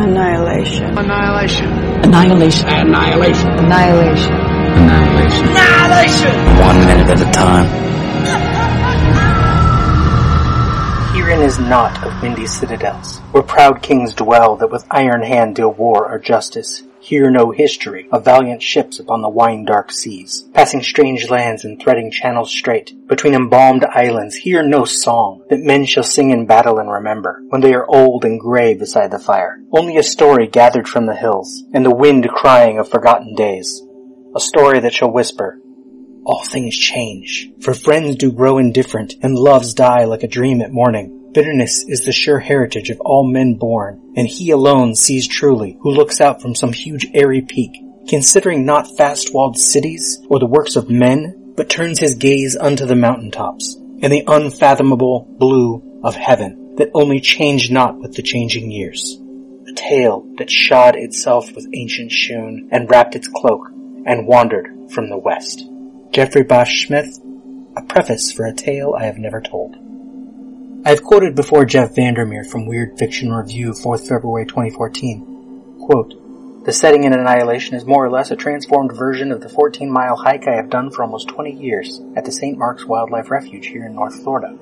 Annihilation. Annihilation. Annihilation. Annihilation. Annihilation. Annihilation. Annihilation! One minute at a time. Herein is naught of windy citadels, where proud kings dwell that with iron hand deal war or justice. Hear no history of valiant ships upon the wine dark seas, passing strange lands and threading channels straight, between embalmed islands, hear no song that men shall sing in battle and remember, when they are old and grey beside the fire. Only a story gathered from the hills, and the wind crying of forgotten days. A story that shall whisper, all things change, for friends do grow indifferent, and loves die like a dream at morning. Bitterness is the sure heritage of all men born, and he alone sees truly, who looks out from some huge airy peak, considering not fast-walled cities or the works of men, but turns his gaze unto the mountain tops, and the unfathomable blue of heaven, that only changed not with the changing years. A tale that shod itself with ancient shoon, and wrapped its cloak, and wandered from the west. Geoffrey Bache Smith, a preface for a tale I have never told. I have quoted before Jeff Vandermeer from Weird Fiction Review, 4th February 2014. Quote, the setting in Annihilation is more or less a transformed version of the 14 mile hike I have done for almost 20 years at the St. Mark's Wildlife Refuge here in North Florida.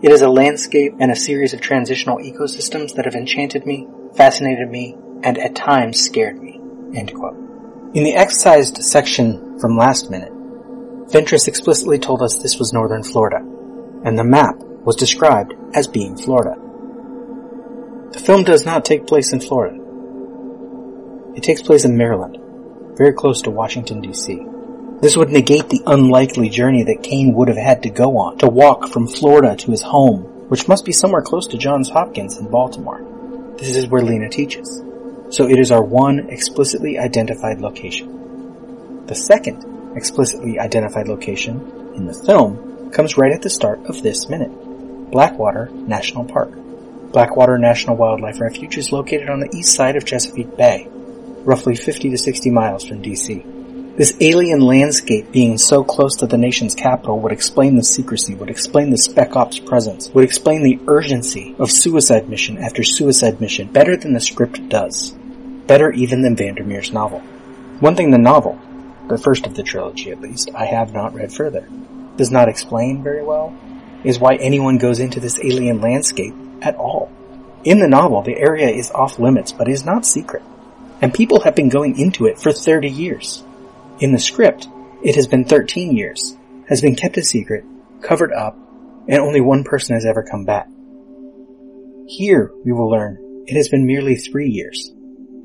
It is a landscape and a series of transitional ecosystems that have enchanted me, fascinated me, and at times scared me. End quote. In the excised section from last minute, Ventress explicitly told us this was northern Florida, and the map was described as being Florida. The film does not take place in Florida. It takes place in Maryland, very close to Washington DC. This would negate the unlikely journey that Kane would have had to go on to walk from Florida to his home, which must be somewhere close to Johns Hopkins in Baltimore. This is where Lena teaches. So it is our one explicitly identified location. The second explicitly identified location in the film comes right at the start of this minute. Blackwater National Park. Blackwater National Wildlife Refuge is located on the east side of Chesapeake Bay, roughly 50 to 60 miles from DC. This alien landscape being so close to the nation's capital would explain the secrecy, would explain the spec ops presence, would explain the urgency of suicide mission after suicide mission better than the script does. Better even than Vandermeer's novel. One thing the novel, the first of the trilogy at least, I have not read further, does not explain very well is why anyone goes into this alien landscape at all. In the novel, the area is off limits, but is not secret, and people have been going into it for 30 years. In the script, it has been 13 years, has been kept a secret, covered up, and only one person has ever come back. Here, we will learn, it has been merely three years.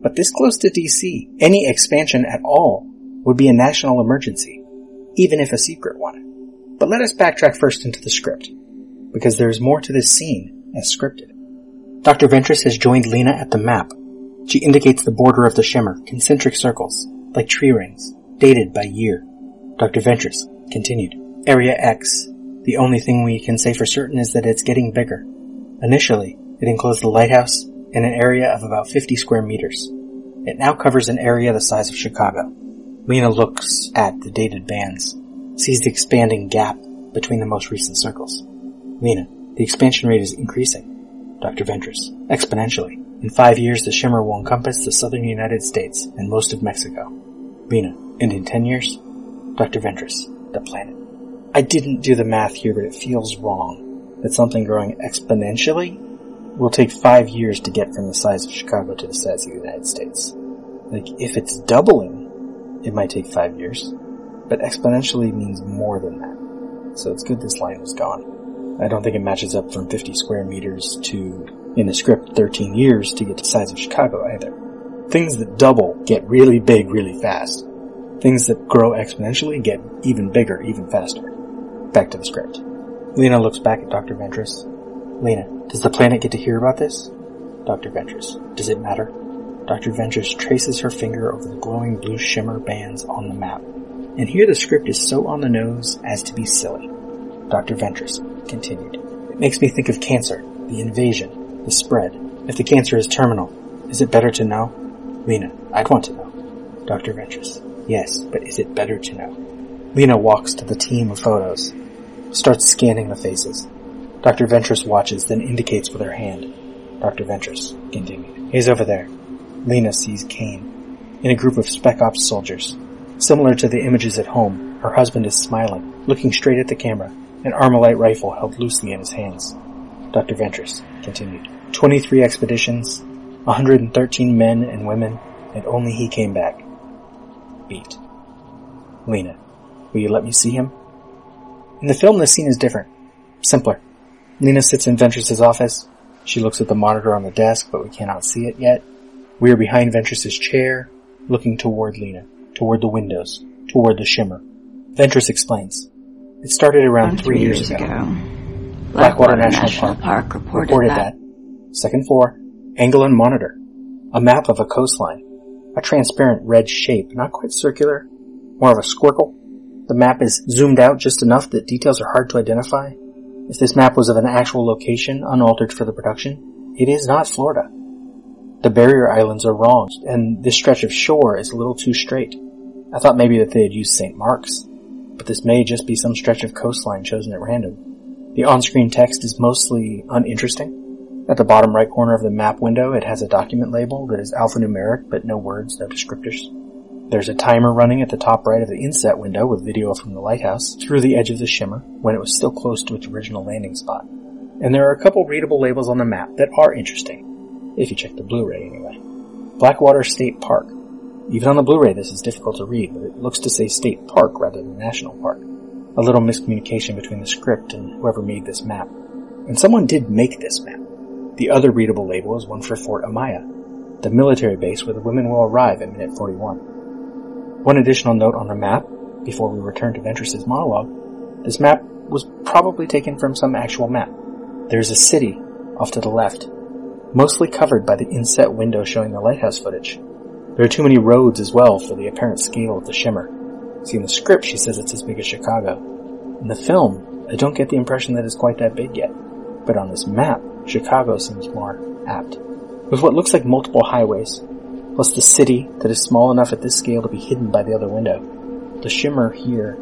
But this close to DC, any expansion at all would be a national emergency, even if a secret one. But let us backtrack first into the script, because there is more to this scene as scripted. Dr. Ventress has joined Lena at the map. She indicates the border of the shimmer, concentric circles, like tree rings, dated by year. Dr. Ventress continued. Area X. The only thing we can say for certain is that it's getting bigger. Initially, it enclosed the lighthouse and an area of about 50 square meters. It now covers an area the size of Chicago. Lena looks at the dated bands, sees the expanding gap between the most recent circles. Lena, the expansion rate is increasing. Dr. Ventress, exponentially. In five years, the shimmer will encompass the southern United States and most of Mexico. Lena, and in ten years? Dr. Ventress, the planet. I didn't do the math here, but it feels wrong. That something growing exponentially will take five years to get from the size of Chicago to the size of the United States. Like, if it's doubling, it might take five years. But exponentially means more than that. So it's good this line was gone. I don't think it matches up from 50 square meters to, in the script, 13 years to get to the size of Chicago either. Things that double get really big really fast. Things that grow exponentially get even bigger even faster. Back to the script. Lena looks back at Dr. Ventress. Lena, does the planet get to hear about this? Dr. Ventress, does it matter? Dr. Ventress traces her finger over the glowing blue shimmer bands on the map. And here the script is so on the nose as to be silly. Dr. Ventress continued. It makes me think of cancer, the invasion, the spread. If the cancer is terminal, is it better to know? Lena, I'd want to know. Dr. Ventress, yes, but is it better to know? Lena walks to the team of photos, starts scanning the faces. Dr. Ventress watches, then indicates with her hand. Dr. Ventress continued. He's over there. Lena sees Kane in a group of Spec Ops soldiers. Similar to the images at home, her husband is smiling, looking straight at the camera, an Armalite rifle held loosely in his hands. Dr. Ventress continued. 23 expeditions, 113 men and women, and only he came back. Beat. Lena, will you let me see him? In the film, the scene is different. Simpler. Lena sits in Ventress's office. She looks at the monitor on the desk, but we cannot see it yet. We are behind Ventress's chair, looking toward Lena, toward the windows, toward the shimmer. Ventress explains. It started around three, three years, years ago. ago. Blackwater National Park, reported, Reported that. that. Second floor, angle and monitor. A map of a coastline. A transparent red shape, not quite circular, more of a squircle. The map is zoomed out just enough that details are hard to identify. If this map was of an actual location, unaltered for the production, it is not Florida. The barrier islands are wrong, and this stretch of shore is a little too straight. I thought maybe that they had used St. Mark's, but this may just be some stretch of coastline chosen at random. The on-screen text is mostly uninteresting. At the bottom right corner of the map window, it has a document label that is alphanumeric, but no words, no descriptors. There's a timer running at the top right of the inset window with video from the lighthouse through the edge of the shimmer when it was still close to its original landing spot. And there are a couple readable labels on the map that are interesting, if you check the Blu-ray anyway. Blackwater State Park. Even on the Blu-ray this is difficult to read, but it looks to say State Park rather than National Park. A little miscommunication between the script and whoever made this map. And someone did make this map. The other readable label is one for Fort Amaya, the military base where the women will arrive at minute 41. One additional note on the map, before we return to Ventress's monologue, this map was probably taken from some actual map. There's a city off to the left, mostly covered by the inset window showing the lighthouse footage. There are too many roads as well for the apparent scale of the shimmer. See, in the script, she says it's as big as Chicago. In the film, I don't get the impression that it's quite that big yet. But on this map, Chicago seems more apt. With what looks like multiple highways, plus the city that is small enough at this scale to be hidden by the other window, the shimmer here,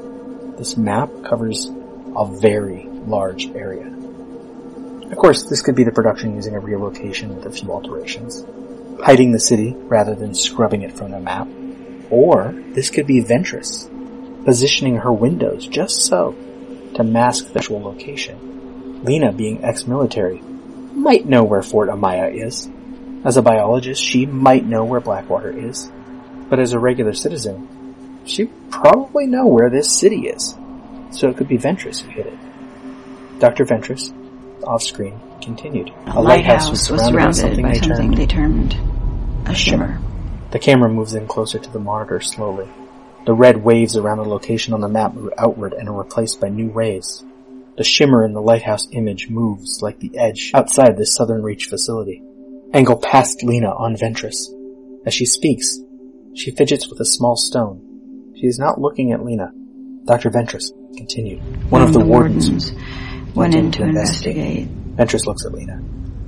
this map covers a very large area. Of course, this could be the production using a real location with a few alterations, hiding the city rather than scrubbing it from the map. Or this could be Ventress, positioning her windows just so to mask the actual location. Lena, being ex-military, might know where Fort Amaya is. As a biologist, she might know where Blackwater is. But as a regular citizen, she'd probably know where this city is. So it could be Ventress who hit it. Dr. Ventress, off screen, continued. A lighthouse was surrounded by something they termed a shimmer. The camera moves in closer to the monitor slowly. The red waves around the location on the map move outward and are replaced by new rays. The shimmer in the lighthouse image moves like the edge outside the Southern Reach facility. Angle past Lena on Ventress. As she speaks, she fidgets with a small stone. She is not looking at Lena. Dr. Ventress continued. One of the, mm, wardens, went in to investigate. Ventress looks at Lena.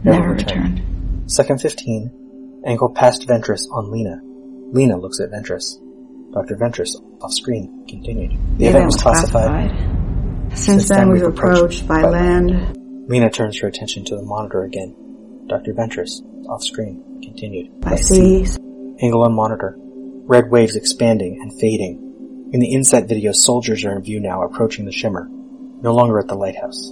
Never returned. Second 15, angle past Ventress on Lena. Lena looks at Ventress. Dr. Ventress, off screen, continued. The, event was classified. Since then, we've approached by land. Lena turns her attention to the monitor again. Dr. Ventress, off screen, continued. By sea. Angle on monitor. Red waves expanding and fading. In the inset video, soldiers are in view now approaching the shimmer, no longer at the lighthouse.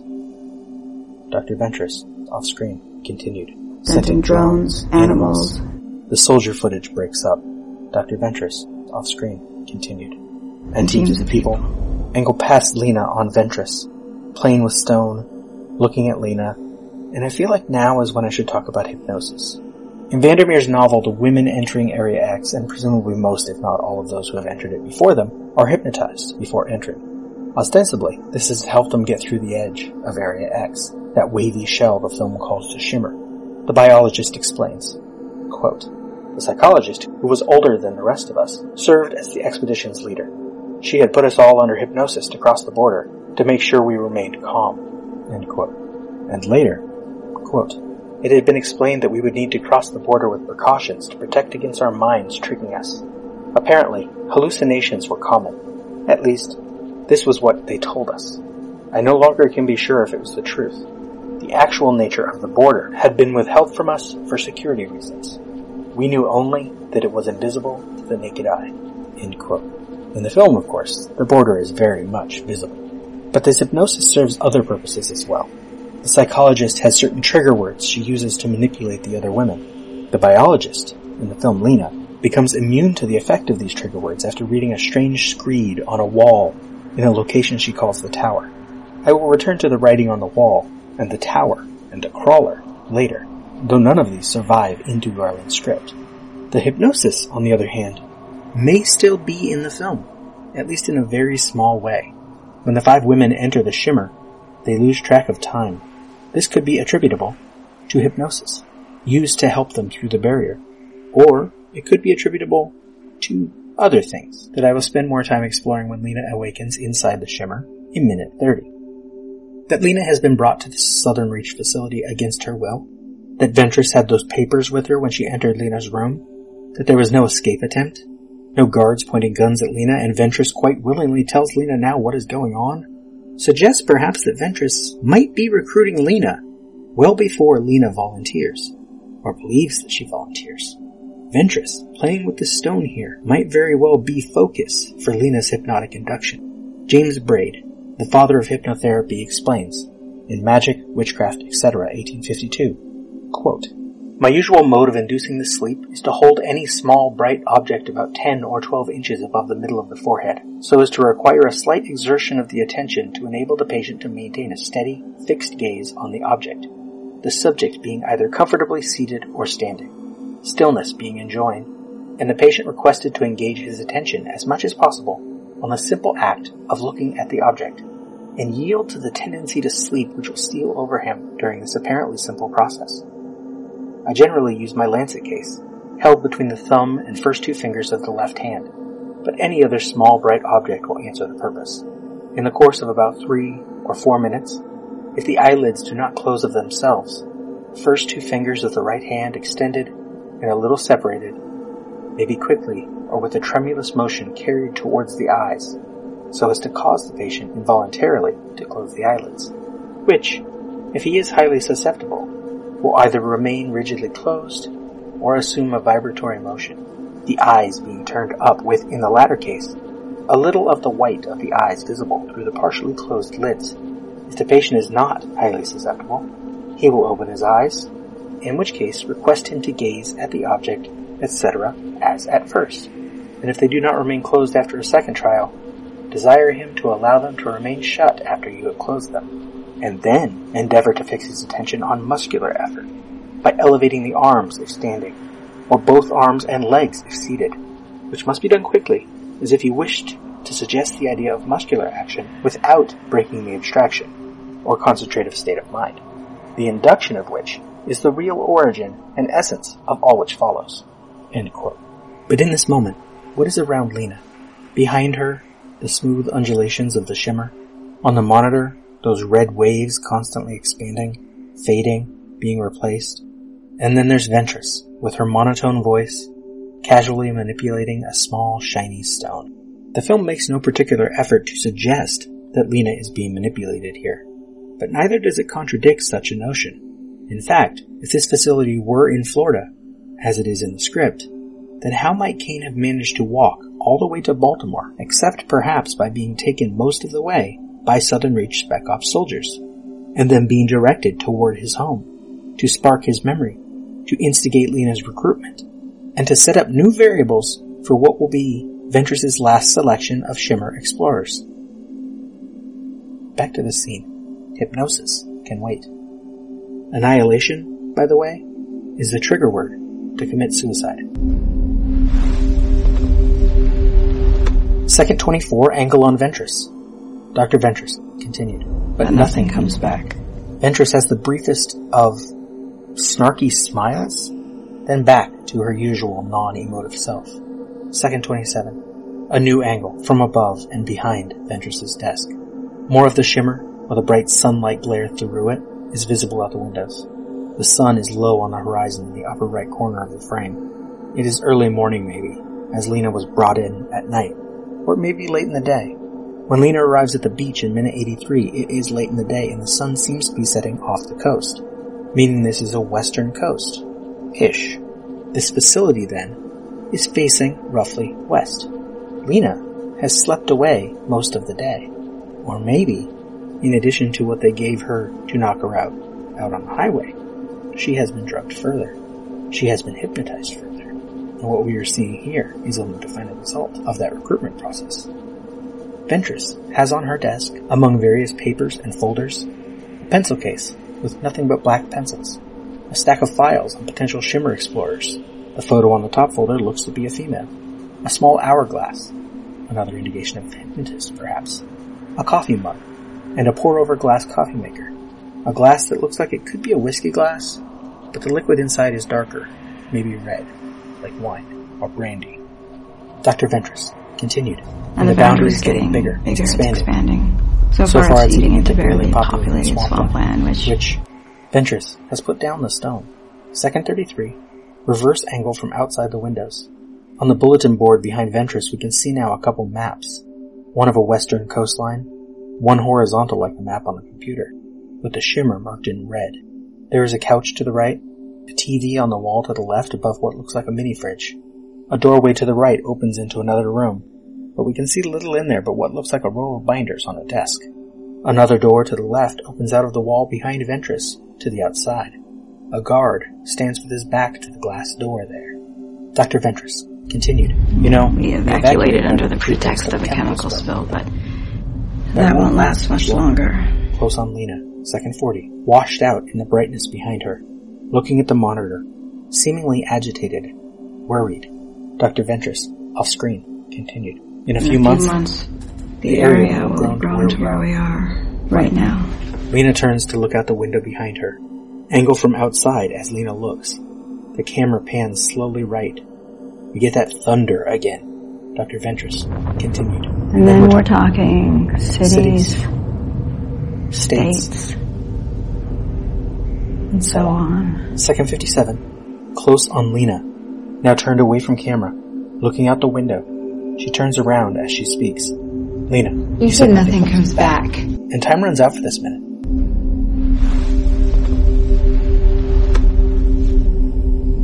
Dr. Ventress, off screen, continued. Scenting drones, animals. The soldier footage breaks up. Dr. Ventress, off screen, continued. And, teams, of people. Angle past Lena on Ventress, playing with stone, looking at Lena, and I feel like now is when I should talk about hypnosis. In Vandermeer's novel, the women entering Area X, and presumably most, if not all of those who have entered it before them, are hypnotized before entering. Ostensibly, this has helped them get through the edge of Area X, that wavy shell the film calls the shimmer. The biologist explains, quote, The psychologist, who was older than the rest of us, served as the expedition's leader. She had put us all under hypnosis to cross the border to make sure we remained calm. And later, quote, It had been explained that we would need to cross the border with precautions to protect against our minds tricking us. Apparently, hallucinations were common. At least, this was what they told us. I no longer can be sure if it was the truth. The actual nature of the border had been withheld from us for security reasons. We knew only that it was invisible to the naked eye. In the film, of course, the border is very much visible. But this hypnosis serves other purposes as well. The psychologist has certain trigger words she uses to manipulate the other women. The biologist, in the film Lena, becomes immune to the effect of these trigger words after reading a strange screed on a wall in a location she calls the tower. I will return to the writing on the wall, and the tower, and the crawler later, though none of these survive into Garland's script. The hypnosis, on the other hand, may still be in the film, at least in a very small way. When the five women enter the shimmer, they lose track of time. This could be attributable to hypnosis, used to help them through the barrier, or it could be attributable to other things that I will spend more time exploring when Lena awakens inside the shimmer in minute 30. That Lena has been brought to the Southern Reach facility against her will, that Ventress had those papers with her when she entered Lena's room, that there was no escape attempt, no guards pointing guns at Lena, and Ventress quite willingly tells Lena now what is going on, suggests perhaps that Ventress might be recruiting Lena well before Lena volunteers, or believes that she volunteers. Ventress, playing with the stone here, might very well be focus for Lena's hypnotic induction. James Braid, the father of hypnotherapy, explains, in Magic, Witchcraft, etc., 1852, quote, My usual mode of inducing the sleep is to hold any small, bright object about 10 or 12 inches above the middle of the forehead, so as to require a slight exertion of the attention to enable the patient to maintain a steady, fixed gaze on the object, the subject being either comfortably seated or standing stillness being enjoined, and the patient requested to engage his attention as much as possible on the simple act of looking at the object, and yield to the tendency to sleep which will steal over him during this apparently simple process. I generally use my lancet case, held between the thumb and first two fingers of the left hand, but any other small bright object will answer the purpose. In the course of about three or four minutes, if the eyelids do not close of themselves, the first two fingers of the right hand extended and a little separated, maybe quickly or with a tremulous motion carried towards the eyes, so as to cause the patient involuntarily to close the eyelids, which, if he is highly susceptible, will either remain rigidly closed or assume a vibratory motion, the eyes being turned up with, in the latter case, a little of the white of the eyes visible through the partially closed lids. If the patient is not highly susceptible, he will open his eyes in which case request him to gaze at the object, etc., as at first. And if they do not remain closed after a second trial, desire him to allow them to remain shut after you have closed them, and then endeavor to fix his attention on muscular effort by elevating the arms if standing, or both arms and legs if seated, which must be done quickly, as if he wished to suggest the idea of muscular action without breaking the abstraction or concentrative state of mind, the induction of which is the real origin and essence of all which follows. But in this moment, what is around Lena? Behind her, the smooth undulations of the shimmer. On the monitor, those red waves constantly expanding, fading, being replaced. And then there's Ventress, with her monotone voice, casually manipulating a small, shiny stone. The film makes no particular effort to suggest that Lena is being manipulated here, but neither does it contradict such a notion. In fact, if this facility were in Florida, as it is in the script, then how might Kane have managed to walk all the way to Baltimore, except perhaps by being taken most of the way by Southern Reach Spec Ops soldiers, and then being directed toward his home, to spark his memory, to instigate Lena's recruitment, and to set up new variables for what will be Ventress's last selection of Shimmer explorers. Back to the scene. Hypnosis can wait. Annihilation, by the way, is the trigger word to commit suicide. Second 24, angle on Ventress. Dr. Ventress continued, but, but nothing, nothing comes back. Ventress has the briefest of snarky smiles, then back to her usual non-emotive self. Second 27, a new angle from above and behind Ventress's desk. More of the shimmer, with a bright sunlight glare through it, is visible out the windows. The sun is low on the horizon in the upper right corner of the frame. It is early morning maybe, as Lena was brought in at night, or it may be late in the day. When Lena arrives at the beach in minute 83, it is late in the day and the sun seems to be setting off the coast, meaning this is a western coast. Ish. This facility, then, is facing roughly west. Lena has slept away most of the day. Or maybe, in addition to what they gave her to knock her out, out on the highway, she has been drugged further. She has been hypnotized further. And what we are seeing here is only the final result of that recruitment process. Ventress has on her desk, among various papers and folders, a pencil case with nothing but black pencils, a stack of files on potential shimmer explorers. The photo on the top folder looks to be a female. A small hourglass, another indication of hypnotist perhaps, a coffee mug, and a pour-over glass coffee maker. A glass that looks like it could be a whiskey glass, but the liquid inside is darker, maybe red, like wine or brandy. Dr. Ventress continued, and, And the boundary is getting bigger. It's expanding. So, So far, far, it's eating into barely populated swampland, which, which Ventress has put down the stone. Second 33, reverse angle from outside the windows. On the bulletin board behind Ventress, we can see now a couple maps. One of a western coastline, one horizontal like the map on the computer, with the shimmer marked in red. There is a couch to the right, a TV on the wall to the left above what looks like a mini fridge. A doorway to the right opens into another room, but we can see little in there but what looks like a row of binders on a desk. Another door to the left opens out of the wall behind Ventress to the outside. A guard stands with his back to the glass door there. Dr. Ventress continued. You know, we evacuated under the pretext of a chemical spill, but that won't last much longer. Close on Lena, second 40, washed out in the brightness behind her, looking at the monitor, seemingly agitated, worried. Dr. Ventress, off screen, continued. In a In few months, the the area area will have grown to where we are right now. Lena turns to look out the window behind her. Angle from outside as Lena looks. The camera pans slowly right. We get that thunder again. Dr. Ventress continued. And then we're talking cities, States. states, and so on. Second 57. Close on Lena. Now turned away from camera. Looking out the window. She turns around as she speaks. Lena. You said nothing comes back. And time runs out for this minute.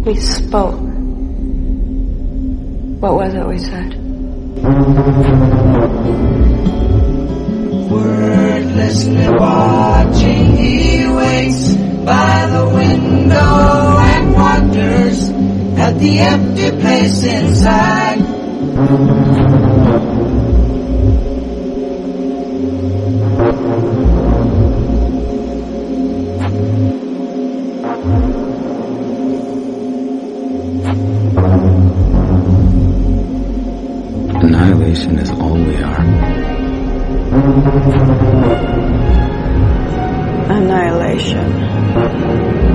We spoke. What was it we said? Wordlessly watching, he waits by the window and wonders at the empty place inside. Annihilation is all we are. Annihilation.